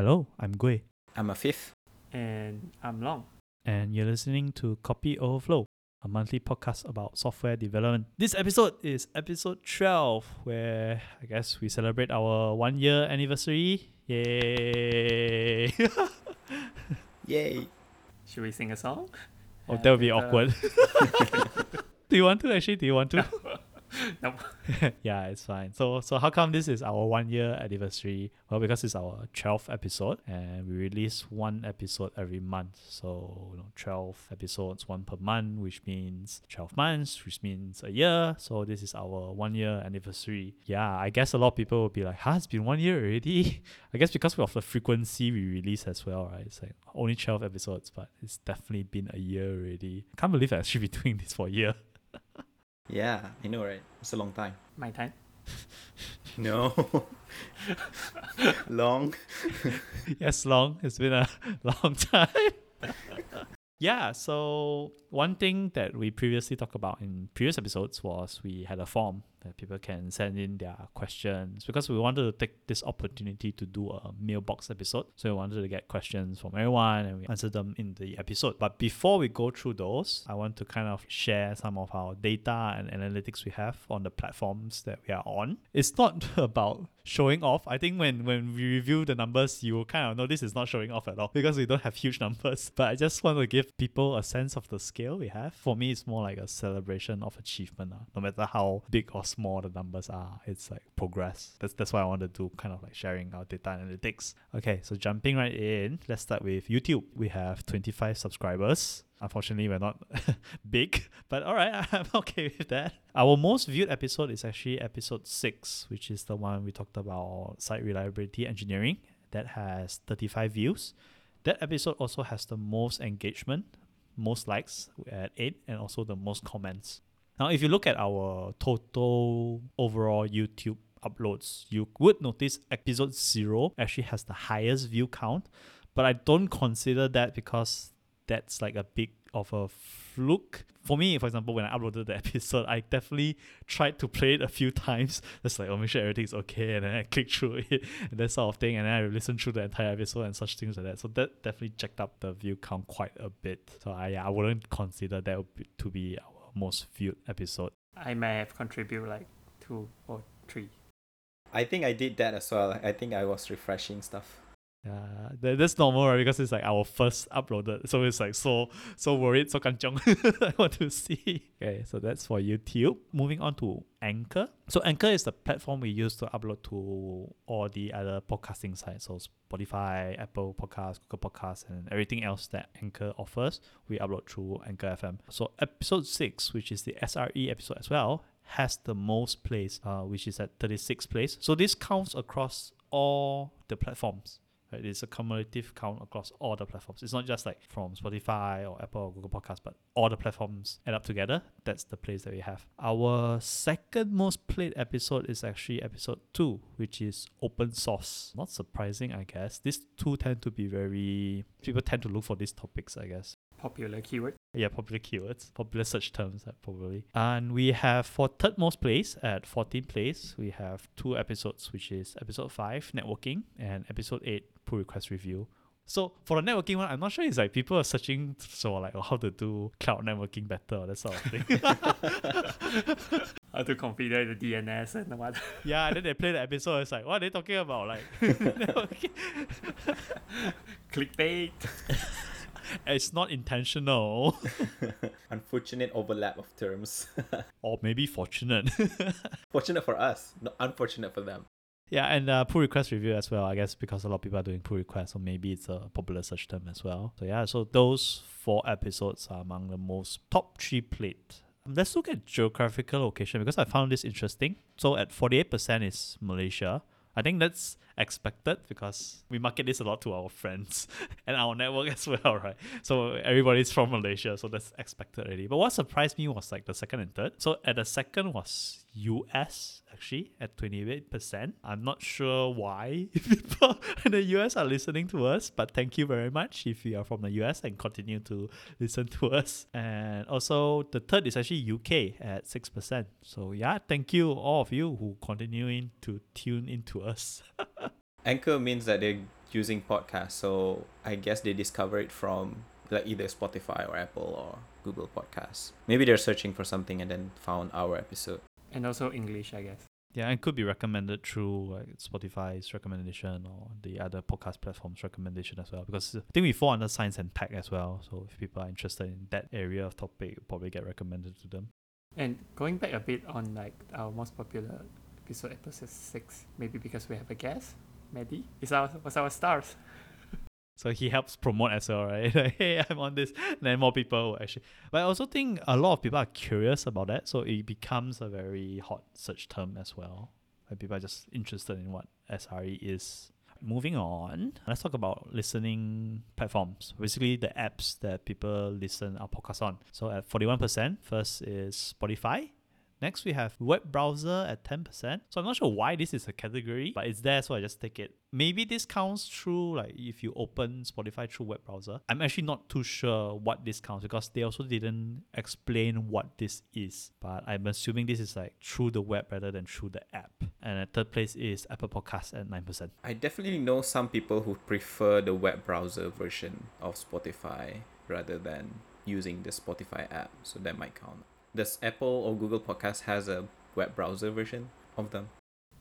Hello, I'm Gui, I'm Afif. And I'm Long. and you're listening to Copy Overflow, a monthly podcast about software development. This episode is episode 12, where I guess we celebrate our one year anniversary. Yay! Yay. Should we sing a song? oh, that would be uh, awkward. do you want to actually? Do you want to? Nope. yeah, it's fine. So so how come this is our one year anniversary? Well, because it's our twelfth episode, and we release one episode every month. So you know, twelve episodes, one per month, which means twelve months, which means a year. So this is our one year anniversary. Yeah, I guess a lot of people will be like, "Huh, it's been one year already." I guess because of the frequency we release as well, right? It's like only twelve episodes, but it's definitely been a year already. Can't believe I actually been doing this for a year. Yeah, I know, right? It's a long time. My time. No. long. yes, long. It's been a long time. yeah, so one thing that we previously talked about in previous episodes was we had a form that people can send in their questions because we wanted to take this opportunity to do a mailbox episode. So we wanted to get questions from everyone and we answered them in the episode. But before we go through those, I want to kind of share some of our data and analytics we have on the platforms that we are on. It's not about showing off. I think when when we review the numbers, you will kind of know this is not showing off at all because we don't have huge numbers. But I just want to give people a sense of the scale we have. For me, it's more like a celebration of achievement. Uh. No matter how big or small the numbers are, it's like progress. That's that's why I want to kind of like sharing our data analytics. Okay, so jumping right in, let's start with YouTube. We have 25 subscribers. Unfortunately, we're not big, but all right, I'm okay with that. Our most viewed episode is actually episode six, which is the one we talked about site reliability engineering. That has 35 views. That episode also has the most engagement, most likes at eight, and also the most comments. Now, if you look at our total overall YouTube uploads, you would notice episode zero actually has the highest view count, but I don't consider that because that's like a big of a fluke. For me, for example, when I uploaded the episode, I definitely tried to play it a few times. Just like, oh, make sure everything's okay, and then I click through it, and that sort of thing, and then I listen through the entire episode and such things like that. So that definitely checked up the view count quite a bit. So I, I wouldn't consider that to be our most viewed episode. I may have contributed like two or three. I think I did that as well. I think I was refreshing stuff. Yeah, that, that's normal, right? Because it's like our first uploaded, so it's like so so worried, so kanchong. I want to see. Okay, so that's for YouTube. Moving on to Anchor. So Anchor is the platform we use to upload to all the other podcasting sites, so Spotify, Apple Podcasts, Google Podcasts, and everything else that Anchor offers. We upload through Anchor FM. So episode six, which is the SRE episode as well, has the most plays, uh, which is at 36 plays. So this counts across all the platforms. Right? It's a cumulative count across all the platforms. It's not just like from Spotify or Apple or Google Podcasts, but all the platforms add up together. That's the place that we have. Our second most played episode is actually episode two, which is open source. Not surprising, I guess. These two tend to be very people tend to look for these topics, I guess. Popular keyword. Yeah, popular keywords, popular search terms, uh, probably. And we have for third most place at 14 place, we have two episodes, which is episode 5, networking, and episode 8, pull request review. So for the networking one, I'm not sure it's like people are searching for like how to do cloud networking better or that sort of thing. How to configure the DNS and what. yeah, and then they play the episode, it's like, what are they talking about? Like. Clickbait. It's not intentional. Unfortunate overlap of terms. or maybe fortunate. Fortunate for us, not unfortunate for them. Yeah, and uh, pull request review as well. I guess because a lot of people are doing pull requests, so maybe it's a popular search term as well. So yeah, so those four episodes are among the most top three played. Let's look at geographical location because I found this interesting. So at forty eight percent is Malaysia. I think that's expected because we market this a lot to our friends and our network as well, right? So everybody's from Malaysia, so that's expected already. But what surprised me was like the second and third. So at the second was US actually at 28%. I'm not sure why people in the US are listening to us, but thank you very much if you are from the US and continue to listen to us. And also the third is actually UK at 6%. So yeah, thank you all of you who continuing to tune into us. Anchor means that they're using podcasts, so I guess they discover it from like either Spotify or Apple or Google Podcasts. Maybe they're searching for something and then found our episode. And also English, I guess. Yeah, and could be recommended through like Spotify's recommendation or the other podcast platforms recommendation as well. Because I think we fall under science and tech as well. So if people are interested in that area of topic, it'll probably get recommended to them. And going back a bit on like our most popular episode, episode six, maybe because we have a guest, Maddie, is our was our stars. So he helps promote as well, right? like, hey, I'm on this. And then more people actually. But I also think a lot of people are curious about that. So it becomes a very hot search term as well. Like people are just interested in what SRE is. Moving on, let's talk about listening platforms. Basically, the apps that people listen our podcast on. So at 41%, first is Spotify, Next, we have web browser at 10%. So I'm not sure why this is a category, but it's there, so I just take it. Maybe this counts through like if you open Spotify through web browser. I'm actually not too sure what this counts because they also didn't explain what this is. But I'm assuming this is like through the web rather than through the app. And at third place is Apple Podcasts at 9%. I definitely know some people who prefer the web browser version of Spotify rather than using the Spotify app, so that might count. Does Apple or Google Podcast has a web browser version of them?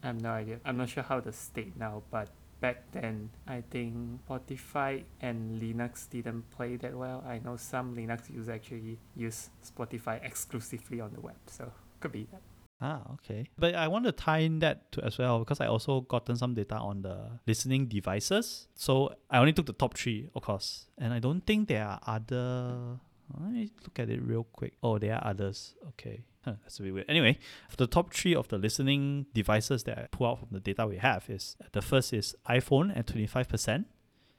I have no idea. I'm not sure how the state now, but back then I think Spotify and Linux didn't play that well. I know some Linux users actually use Spotify exclusively on the web, so could be that. Ah, okay. But I want to tie in that to as well because I also gotten some data on the listening devices. So I only took the top three, of course, and I don't think there are other let me look at it real quick. Oh, there are others. Okay. Huh, that's a bit weird. Anyway, the top three of the listening devices that I pull out from the data we have is the first is iPhone at 25%,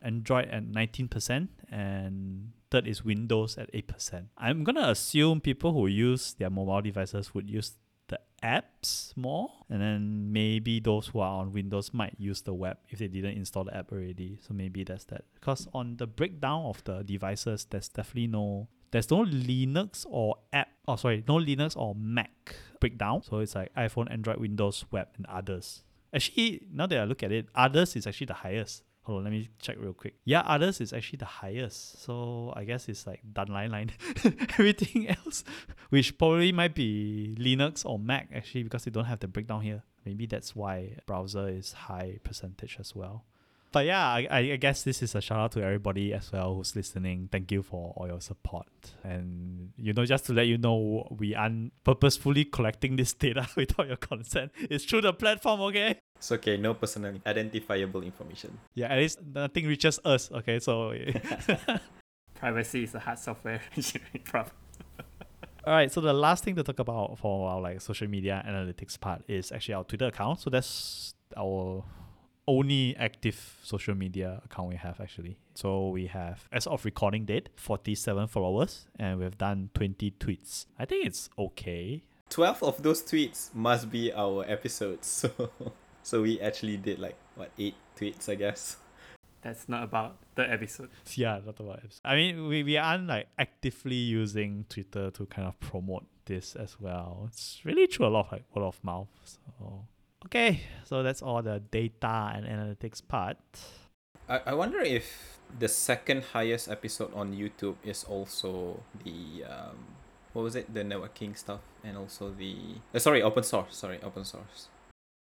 Android at 19%, and third is Windows at 8%. I'm going to assume people who use their mobile devices would use the apps more and then maybe those who are on windows might use the web if they didn't install the app already so maybe that's that because on the breakdown of the devices there's definitely no there's no Linux or app, oh sorry, no Linux or Mac breakdown. So it's like iPhone, Android, Windows, web, and others. Actually, now that I look at it, others is actually the highest. Hold on, let me check real quick. Yeah, others is actually the highest. So I guess it's like done line line. Everything else, which probably might be Linux or Mac actually because they don't have the breakdown here. Maybe that's why browser is high percentage as well. But yeah, I, I guess this is a shout out to everybody as well who's listening. Thank you for all your support. And, you know, just to let you know, we aren't purposefully collecting this data without your consent. It's through the platform, okay? It's okay, no personally identifiable information. Yeah, at least nothing reaches us, okay? So, Privacy is a hard software engineering problem. All right, so the last thing to talk about for our like social media analytics part is actually our Twitter account. So that's our only active social media account we have actually. So we have, as of recording date, 47 followers and we've done 20 tweets. I think it's okay. 12 of those tweets must be our episodes. So so we actually did like what 8 tweets, I guess. That's not about the episode. Yeah, not about it. I mean, we, we aren't like actively using Twitter to kind of promote this as well. It's really through a lot of like word of mouth. So Okay, so that's all the data and analytics part. I, I wonder if the second highest episode on YouTube is also the um what was it the networking stuff and also the uh, sorry open source sorry open source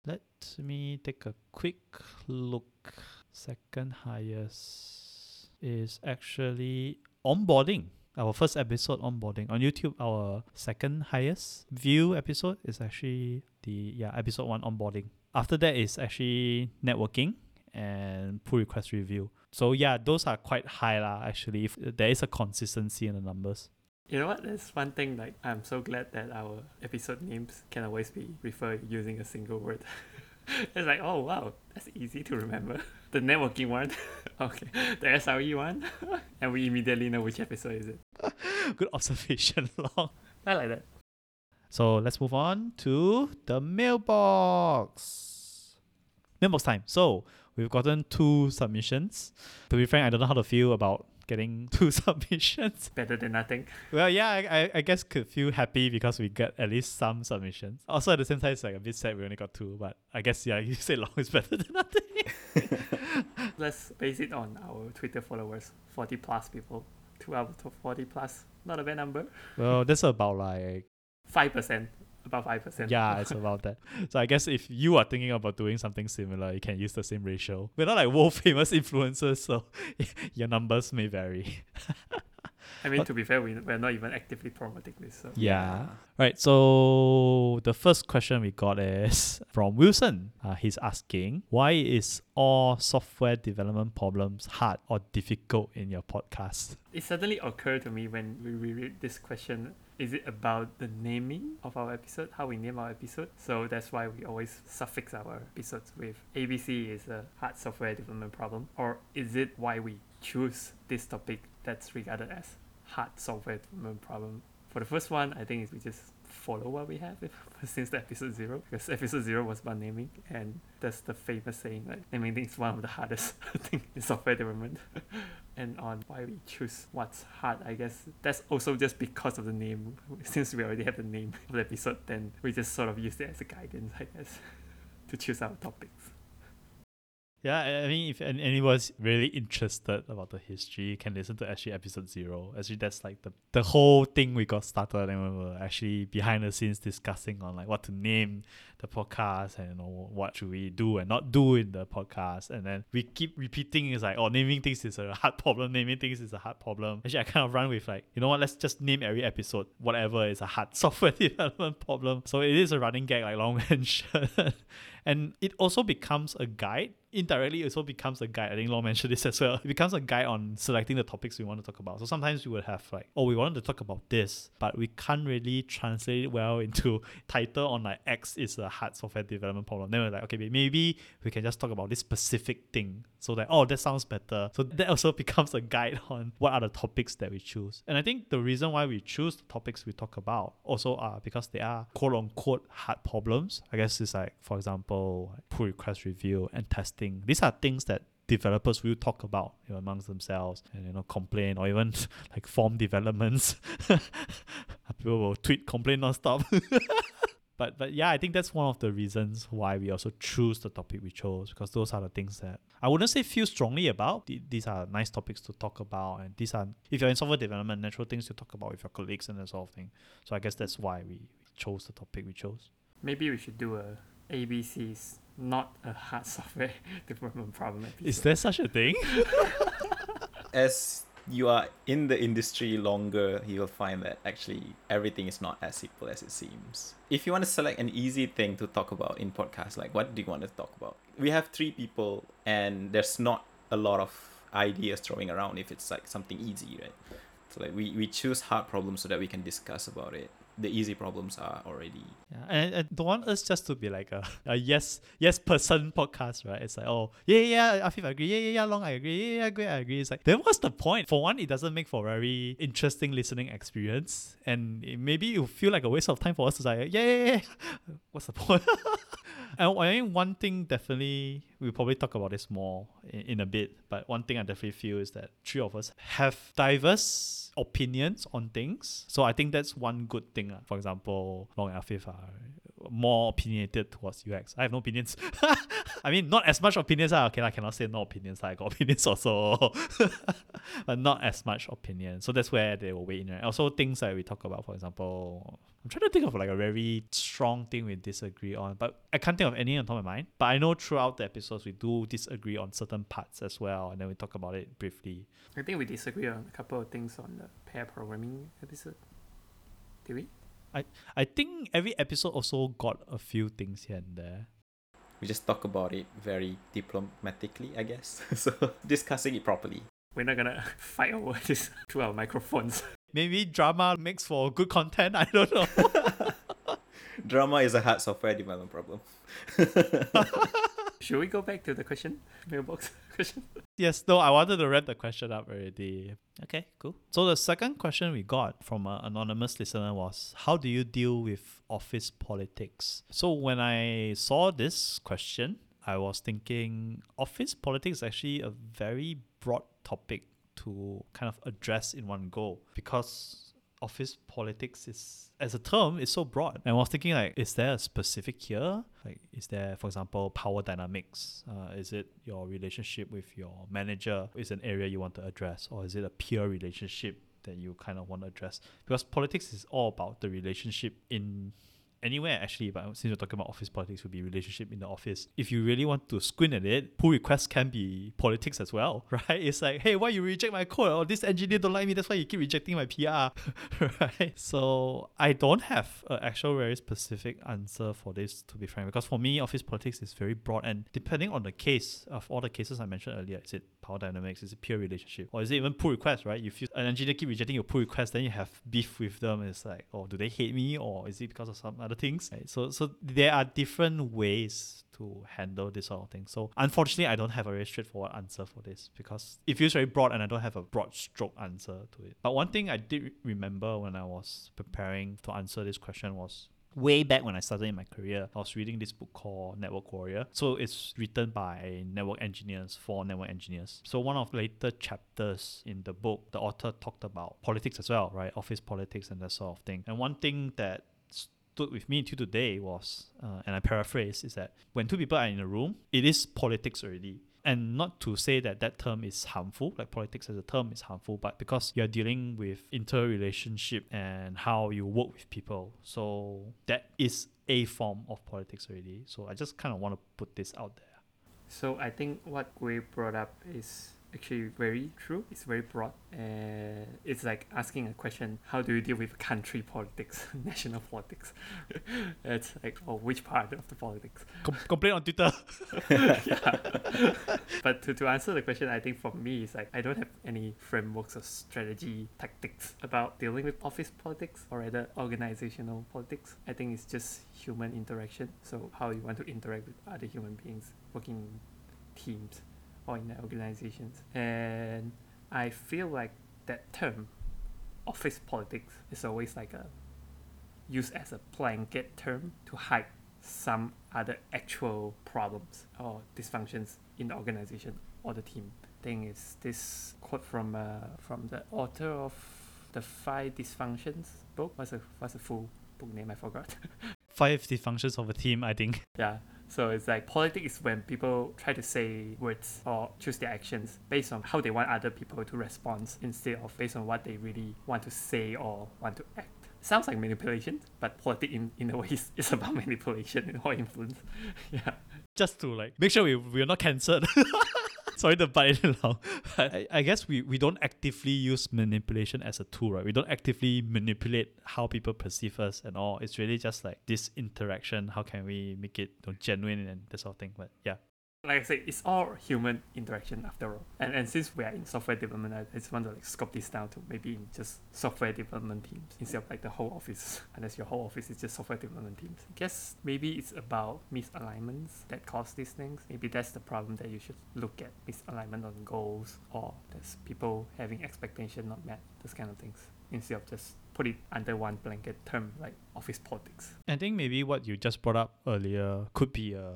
Let me take a quick look. Second highest is actually onboarding. Our first episode onboarding on YouTube. Our second highest view episode is actually the yeah episode one onboarding. After that is actually networking and pull request review. So yeah, those are quite high lah. Actually, if there is a consistency in the numbers. You know what? There's one thing like I'm so glad that our episode names can always be referred using a single word. it's like, oh wow, that's easy to remember. The networking one, okay, the SRE one, and we immediately know which episode is it. Good observation, Long. I like that. So let's move on to the mailbox. Mailbox time. So we've gotten two submissions. To be frank, I don't know how to feel about getting two submissions. Better than nothing. Well, yeah, I, I, I guess could feel happy because we get at least some submissions. Also, at the same time, it's like a bit sad we only got two, but I guess, yeah, you say long is better than nothing. Let's base it on our Twitter followers. 40 plus people. Two out of 40 plus. Not a bad number. well, that's about like 5%. About 5%. Yeah, it's about that. So I guess if you are thinking about doing something similar, you can use the same ratio. We're not like world famous influencers, so your numbers may vary. I mean, to be fair, we, we're not even actively promoting this. So. Yeah. Right. So the first question we got is from Wilson. Uh, he's asking, why is all software development problems hard or difficult in your podcast? It suddenly occurred to me when we read this question is it about the naming of our episode, how we name our episode? So that's why we always suffix our episodes with ABC is a hard software development problem, or is it why we choose this topic that's regarded as hard software development problem? For the first one, I think we just follow what we have since the episode zero because episode zero was about naming and that's the famous saying like naming is one of the hardest thing in software development. And on why we choose what's hard i guess that's also just because of the name. Since we already have the name of the episode then we just sort of use it as a guidance i guess to choose our topics yeah, I mean, if anyone's really interested about the history, can listen to actually episode zero. Actually, that's like the the whole thing we got started, and we were actually behind the scenes discussing on like what to name the podcast and you know what should we do and not do in the podcast. And then we keep repeating it's like, oh, naming things is a hard problem. Naming things is a hard problem. Actually, I kind of run with like, you know what? Let's just name every episode whatever is a hard software development problem. So it is a running gag, like Long mentioned. and it also becomes a guide indirectly it also becomes a guide. I think Long mentioned this as well. It becomes a guide on selecting the topics we want to talk about. So sometimes we would have like, oh, we wanted to talk about this, but we can't really translate it well into title on like X is a hard software development problem. Then we're like, okay, maybe we can just talk about this specific thing. So that oh, that sounds better. So that also becomes a guide on what are the topics that we choose. And I think the reason why we choose the topics we talk about also are because they are quote unquote hard problems. I guess it's like, for example, pull request review and testing. These are things that developers will talk about you know, amongst themselves and you know complain or even like form developments. People will tweet complain non-stop. But but yeah, I think that's one of the reasons why we also choose the topic we chose because those are the things that I wouldn't say feel strongly about. These are nice topics to talk about, and these are if you're in software development, natural things to talk about with your colleagues and that sort of thing. So I guess that's why we, we chose the topic we chose. Maybe we should do a ABCs, not a hard software development problem. Episode. Is there such a thing? As you are in the industry longer, you'll find that actually everything is not as simple as it seems. If you want to select an easy thing to talk about in podcast, like what do you want to talk about? We have three people, and there's not a lot of ideas throwing around if it's like something easy, right? So like we, we choose hard problems so that we can discuss about it the easy problems are already. Yeah, and, and don't want us just to be like a, a yes yes person podcast, right? It's like oh yeah yeah, yeah Afif I agree, yeah yeah yeah Long I agree, yeah yeah great I agree. It's like then what's the point? For one, it doesn't make for a very interesting listening experience, and maybe you feel like a waste of time for us to say yeah yeah yeah. What's the point? and I think one thing definitely we'll probably talk about this more in, in a bit, but one thing I definitely feel is that three of us have diverse opinions on things. So I think that's one good thing. Ah. For example, Long and Afif are ah, more opinionated towards UX. I have no opinions. I mean, not as much opinions. Uh, okay, I cannot say no opinions. I got opinions also, but not as much opinion. So that's where they will weigh in. Right? Also, things that we talk about, for example, I'm trying to think of like a very strong thing we disagree on, but I can't think of any on top of my mind. But I know throughout the episodes we do disagree on certain parts as well, and then we talk about it briefly. I think we disagree on a couple of things on the pair programming episode. Did we? I I think every episode also got a few things here and there. We just talk about it very diplomatically, I guess. so discussing it properly. We're not gonna fight over this through our microphones. Maybe drama makes for good content. I don't know. drama is a hard software development problem. Should we go back to the question? Mailbox question? Yes, no, I wanted to wrap the question up already. Okay, cool. So the second question we got from an anonymous listener was how do you deal with office politics? So when I saw this question, I was thinking office politics is actually a very broad topic to kind of address in one go because office politics is as a term is so broad. And i was thinking like is there a specific here? Like is there for example power dynamics? Uh, is it your relationship with your manager is an area you want to address? Or is it a peer relationship that you kind of want to address? Because politics is all about the relationship in anywhere actually, but since we're talking about office politics, would be relationship in the office. If you really want to squint at it, pull requests can be politics as well, right? It's like, hey, why you reject my code? Or this engineer don't like me, that's why you keep rejecting my PR, right? So I don't have an actual very specific answer for this, to be frank, because for me, office politics is very broad, and depending on the case of all the cases I mentioned earlier, is it power dynamics, is it peer relationship, or is it even pull request, right? If you, an engineer keep rejecting your pull request, then you have beef with them. It's like, oh, do they hate me, or is it because of some other things. Right? So so there are different ways to handle this sort of thing. So unfortunately, I don't have a very straightforward answer for this because it feels very broad and I don't have a broad stroke answer to it. But one thing I did remember when I was preparing to answer this question was way back when I started in my career, I was reading this book called Network Warrior. So it's written by network engineers for network engineers. So one of the later chapters in the book, the author talked about politics as well, right? Office politics and that sort of thing. And one thing that stood with me till today was, uh, and I paraphrase, is that when two people are in a room, it is politics already. And not to say that that term is harmful, like politics as a term is harmful, but because you're dealing with interrelationship and how you work with people. So that is a form of politics already. So I just kind of want to put this out there. So I think what we brought up is actually very true. It's very broad, and it's like asking a question: How do you deal with country politics, national politics? it's like, oh, which part of the politics? Com- complain on Twitter. yeah. but to, to answer the question, I think for me, it's like I don't have any frameworks or strategy tactics about dealing with office politics or rather organizational politics. I think it's just human interaction. So how you want to interact with other human beings, working teams or in organizations. And I feel like that term, office politics, is always like a used as a blanket term to hide some other actual problems or dysfunctions in the organization or the team. Thing is this quote from uh, from the author of the Five Dysfunctions book. What's the what's the full book name? I forgot. Five dysfunctions of a team, I think. Yeah. So it's like politics is when people try to say words or choose their actions based on how they want other people to respond instead of based on what they really want to say or want to act. Sounds like manipulation, but politics in, in a way is, is about manipulation or influence. yeah. Just to like make sure we, we're not cancelled. Sorry to bite it along. I, I guess we, we don't actively use manipulation as a tool, right? We don't actively manipulate how people perceive us and all. It's really just like this interaction. How can we make it you know, genuine and that sort of thing? But yeah, like I said, it's all human interaction after all. And and since we are in software development, I just want to like scope this down to maybe just software development teams instead of like the whole office. Unless your whole office is just software development teams. I guess maybe it's about misalignments that cause these things. Maybe that's the problem that you should look at misalignment on goals or there's people having expectation not met, those kind of things. Instead of just put it under one blanket term like office politics. I think maybe what you just brought up earlier could be a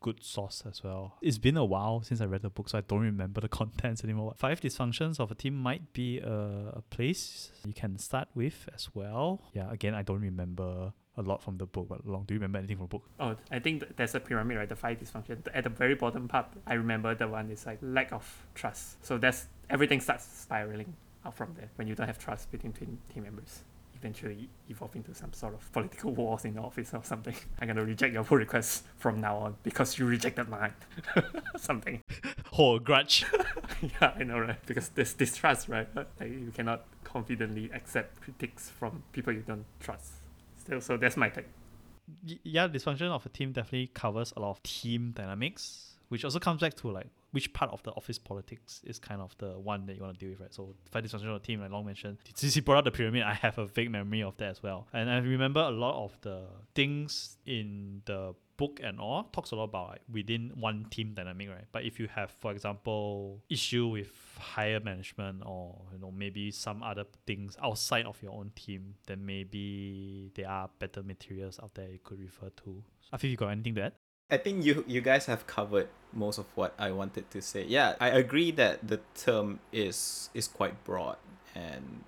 good source as well. It's been a while since I read the book, so I don't remember the contents anymore. Five dysfunctions of a team might be a, a place you can start with as well. Yeah, again, I don't remember a lot from the book, but long. Do you remember anything from the book? Oh, I think th- there's a pyramid, right? The five dysfunctions. At the very bottom part, I remember the one is like lack of trust. So that's everything starts spiraling out from there when you don't have trust between team, team members eventually evolve into some sort of political wars in the office or something. I'm gonna reject your pull request from now on because you rejected mine. something. A grudge. yeah, I know, right? Because there's distrust, right? Like you cannot confidently accept critiques from people you don't trust. Still, so that's my take. Y- yeah, dysfunction of a team definitely covers a lot of team dynamics, which also comes back to like which part of the office politics is kind of the one that you want to deal with, right? So five dysfunctional team, like Long mentioned, since he brought up the pyramid, I have a vague memory of that as well. And I remember a lot of the things in the book and all talks a lot about like, within one team dynamic, right? But if you have, for example, issue with higher management or you know maybe some other things outside of your own team, then maybe there are better materials out there you could refer to. Think you got anything to add? I think you you guys have covered most of what I wanted to say. Yeah, I agree that the term is is quite broad and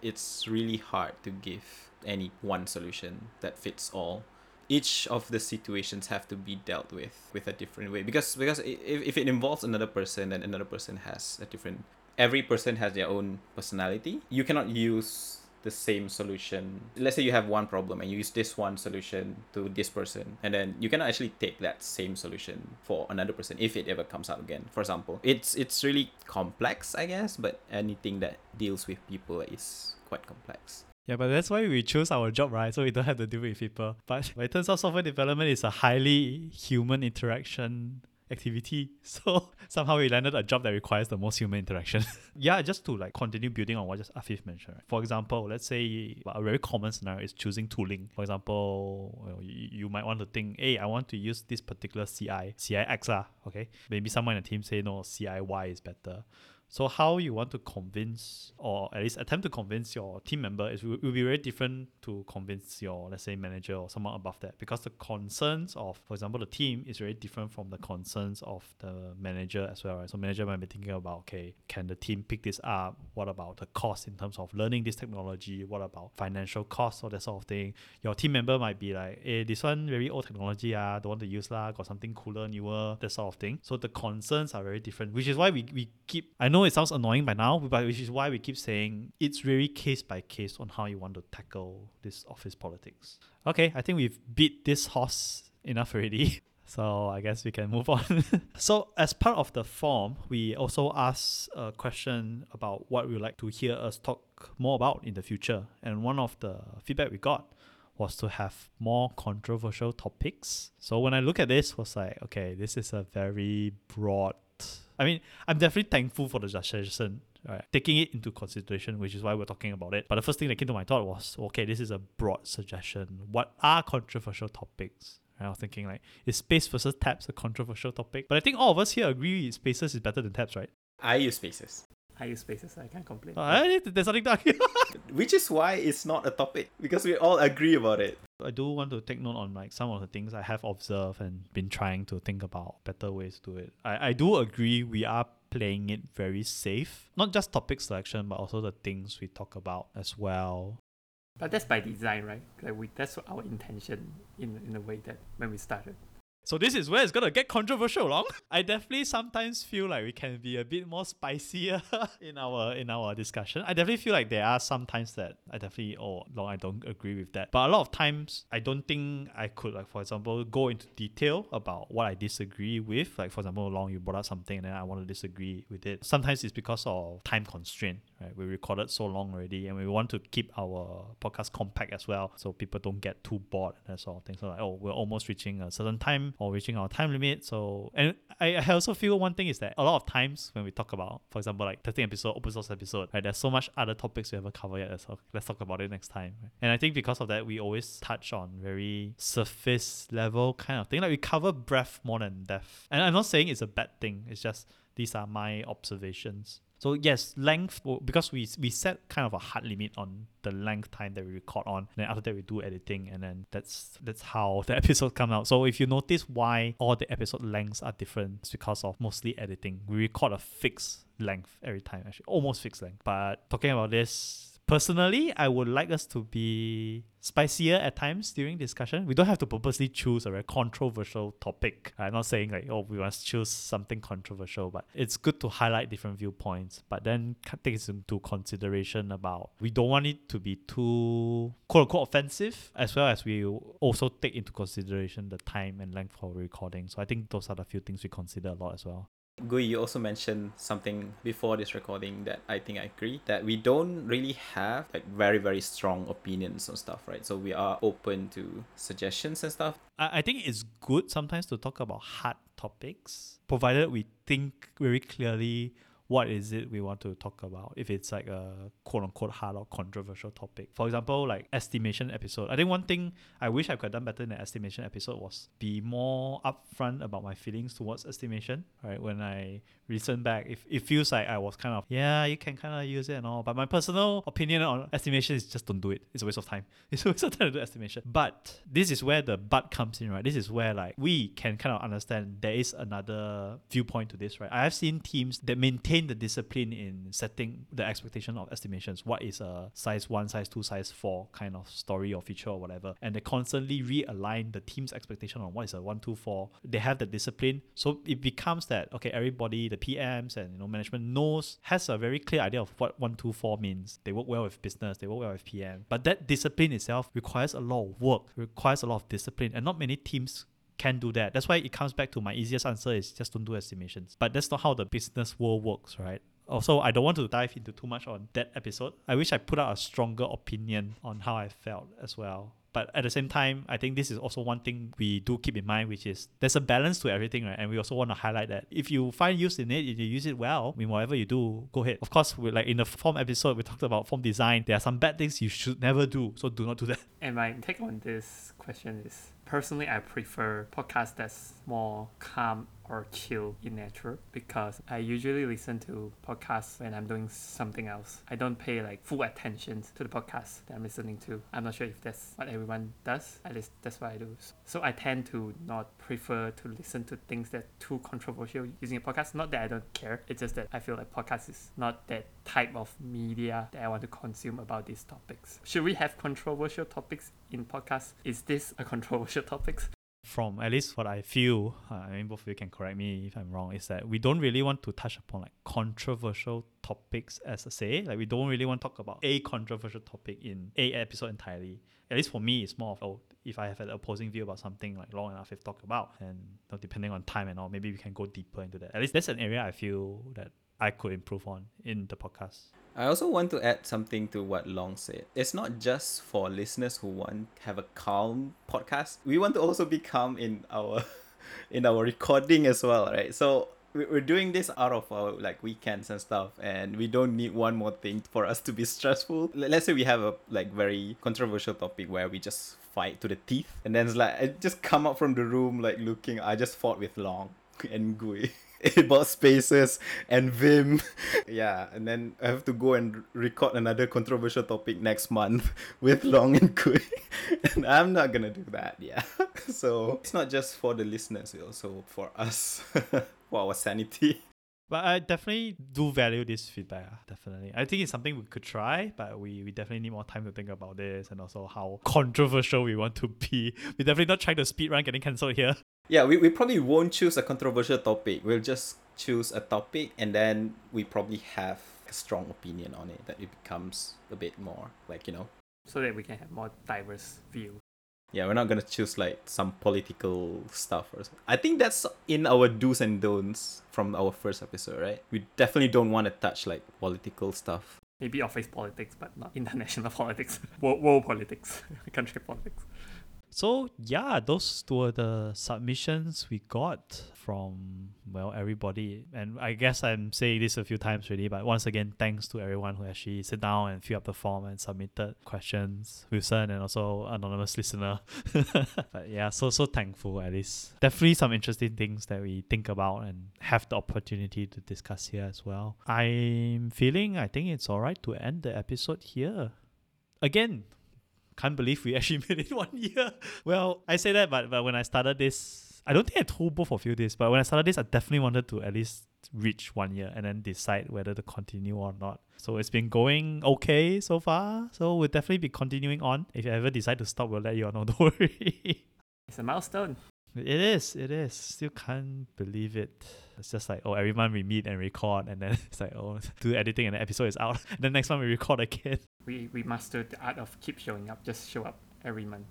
it's really hard to give any one solution that fits all. Each of the situations have to be dealt with with a different way because because if, if it involves another person then another person has a different every person has their own personality. You cannot use the same solution. Let's say you have one problem and you use this one solution to this person, and then you cannot actually take that same solution for another person if it ever comes up again. For example, it's it's really complex, I guess, but anything that deals with people is quite complex. Yeah, but that's why we choose our job, right? So we don't have to deal with people. But, but it turns out software development is a highly human interaction activity. So somehow we landed a job that requires the most human interaction. yeah, just to like continue building on what just Afif mentioned. Right? For example, let's say a very common scenario is choosing tooling. For example, you, might want to think, hey, I want to use this particular CI, CIX, ah, okay? Maybe someone in the team say, no, CIY is better. So how you want to convince or at least attempt to convince your team member is will, be very different to convince your let's say manager or someone above that because the concerns of for example the team is very different from the concerns of the manager as well. Right? So manager might be thinking about okay, can the team pick this up? What about the cost in terms of learning this technology? What about financial costs or that sort of thing? Your team member might be like, hey, this one very old technology, ah, don't want to use lah, got something cooler, newer, that sort of thing. So the concerns are very different, which is why we, we keep I know it sounds annoying by now, but which is why we keep saying it's very case by case on how you want to tackle this office politics. Okay, I think we've beat this horse enough already. So I guess we can move on. so as part of the form, we also asked a question about what we would like to hear us talk more about in the future. And one of the feedback we got was to have more controversial topics. So when I look at this, was like, okay, this is a very broad I mean, I'm definitely thankful for the suggestion, right? Taking it into consideration, which is why we're talking about it. But the first thing that came to my thought was, okay, this is a broad suggestion. What are controversial topics? I was thinking like, is space versus tabs a controversial topic? But I think all of us here agree spaces is better than tabs, right? I use spaces. I use spaces. I can't complain. Uh, there's something to Which is why it's not a topic because we all agree about it. I do want to take note on like some of the things I have observed and been trying to think about better ways to do it. I, I do agree we are playing it very safe. Not just topic selection, but also the things we talk about as well. But that's by design, right? Like we that's our intention in in a way that when we started. So this is where it's gonna get controversial, long. I definitely sometimes feel like we can be a bit more spicier in our in our discussion. I definitely feel like there are some times that I definitely oh long I don't agree with that. But a lot of times I don't think I could like for example go into detail about what I disagree with. Like for example, long you brought up something and then I want to disagree with it. Sometimes it's because of time constraint. Right? We recorded so long already and we want to keep our podcast compact as well so people don't get too bored and that sort of thing. So like oh we're almost reaching a certain time or reaching our time limit. So, and I, I also feel one thing is that a lot of times when we talk about, for example, like 13 episode, open source episode, right, there's so much other topics we haven't covered yet. So let's talk about it next time. Right? And I think because of that, we always touch on very surface level kind of thing. Like we cover breadth more than depth. And I'm not saying it's a bad thing. It's just these are my observations. So yes, length because we we set kind of a hard limit on the length time that we record on. And then after that we do editing, and then that's that's how the episode come out. So if you notice why all the episode lengths are different, it's because of mostly editing. We record a fixed length every time, actually almost fixed length. But talking about this Personally, I would like us to be spicier at times during discussion. We don't have to purposely choose a very controversial topic. I'm not saying like, oh, we must choose something controversial, but it's good to highlight different viewpoints. But then take into consideration about we don't want it to be too quote unquote offensive, as well as we also take into consideration the time and length for recording. So I think those are the few things we consider a lot as well. Gui, you also mentioned something before this recording that I think I agree that we don't really have like very very strong opinions on stuff, right? So we are open to suggestions and stuff. I, I think it's good sometimes to talk about hard topics, provided we think very clearly what is it we want to talk about if it's like a quote unquote hard or controversial topic. For example, like estimation episode. I think one thing I wish I could have done better in the estimation episode was be more upfront about my feelings towards estimation. Right. When I listen back, if it feels like I was kind of, yeah, you can kind of use it and all. But my personal opinion on estimation is just don't do it. It's a waste of time. It's a waste of time to do estimation. But this is where the but comes in, right? This is where like we can kind of understand there is another viewpoint to this, right? I have seen teams that maintain the discipline in setting the expectation of estimations. What is a size one, size two, size four kind of story or feature or whatever. And they constantly realign the team's expectation on what is a one, two, four. They have the discipline. So it becomes that okay, everybody, the PMs and you know management knows has a very clear idea of what one, two, four means. They work well with business, they work well with PM. But that discipline itself requires a lot of work, requires a lot of discipline, and not many teams can do that. That's why it comes back to my easiest answer is just don't do estimations. But that's not how the business world works, right? Also, I don't want to dive into too much on that episode. I wish I put out a stronger opinion on how I felt as well. But at the same time, I think this is also one thing we do keep in mind, which is there's a balance to everything, right? And we also want to highlight that if you find use in it, if you use it well, in whatever you do, go ahead. Of course, we like in the form episode, we talked about form design. There are some bad things you should never do, so do not do that. And my take on this question is personally, I prefer podcasts that's more calm or chill in nature because I usually listen to podcasts when I'm doing something else. I don't pay like full attention to the podcast that I'm listening to. I'm not sure if that's what everyone does. At least that's what I do. So I tend to not prefer to listen to things that too controversial using a podcast. Not that I don't care. It's just that I feel like podcast is not that type of media that I want to consume about these topics. Should we have controversial topics in podcasts? Is this a controversial topic? from at least what I feel, uh, I mean, both of you can correct me if I'm wrong, is that we don't really want to touch upon like controversial topics as a say. Like we don't really want to talk about a controversial topic in a episode entirely. At least for me, it's more of oh, if I have an opposing view about something like long enough to talk about, and you know, depending on time and all, maybe we can go deeper into that. At least that's an area I feel that I could improve on in the podcast. I also want to add something to what Long said. It's not just for listeners who want have a calm podcast. We want to also be calm in our in our recording as well, right? So we're doing this out of our like weekends and stuff and we don't need one more thing for us to be stressful let's say we have a like very controversial topic where we just fight to the teeth and then it's like i just come out from the room like looking i just fought with long and gui about spaces and Vim. yeah, and then I have to go and record another controversial topic next month with Long and Gui. and I'm not gonna do that, yeah. so it's not just for the listeners, it's also for us, for our sanity. But I definitely do value this feedback. Ah, definitely. I think it's something we could try, but we, we definitely need more time to think about this and also how controversial we want to be. We're definitely not trying to speed run getting cancelled here. Yeah, we, we probably won't choose a controversial topic. We'll just choose a topic and then we probably have a strong opinion on it that it becomes a bit more like, you know. So that we can have more diverse view. Yeah, we're not gonna choose like some political stuff or something. I think that's in our do's and don'ts from our first episode, right? We definitely don't want to touch like political stuff. Maybe office politics, but not international politics, world, world politics, country politics. So yeah, those were the submissions we got from well everybody, and I guess I'm saying this a few times already. But once again, thanks to everyone who actually sit down and fill up the form and submitted questions, Wilson and also anonymous listener. but yeah, so so thankful at least. Definitely some interesting things that we think about and have the opportunity to discuss here as well. I'm feeling I think it's alright to end the episode here. Again, can't believe we actually made it one year. Well, I say that, but, but when I started this, I don't think I told both of you this, but when I started this, I definitely wanted to at least reach one year and then decide whether to continue or not. So it's been going okay so far. So we'll definitely be continuing on. If you ever decide to stop, we'll let you know. Don't worry. It's a milestone. It is, it is. Still can't believe it. It's just like, oh, every month we meet and record, and then it's like, oh, do editing and the episode is out. And then next month we record again. We we mastered the art of keep showing up. Just show up every month.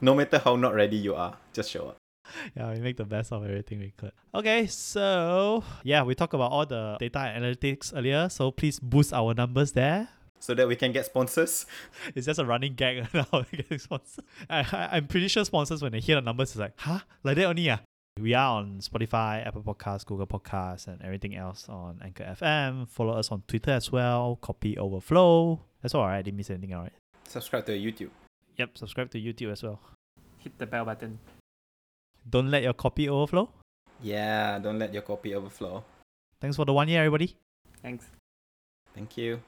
No matter how not ready you are, just show up. Yeah, we make the best of everything we could. Okay, so yeah, we talked about all the data analytics earlier. So please boost our numbers there so that we can get sponsors. It's just a running gag now. getting sponsors. I, I, I'm pretty sure sponsors when they hear the numbers, it's like, huh? Like that only ah? We are on Spotify, Apple Podcasts, Google Podcasts, and everything else on Anchor FM. Follow us on Twitter as well. Copy Overflow. That's all right. I didn't miss anything, all right. Subscribe to YouTube. Yep. Subscribe to YouTube as well. Hit the bell button. Don't let your copy overflow. Yeah, don't let your copy overflow. Thanks for the one year, everybody. Thanks. Thank you.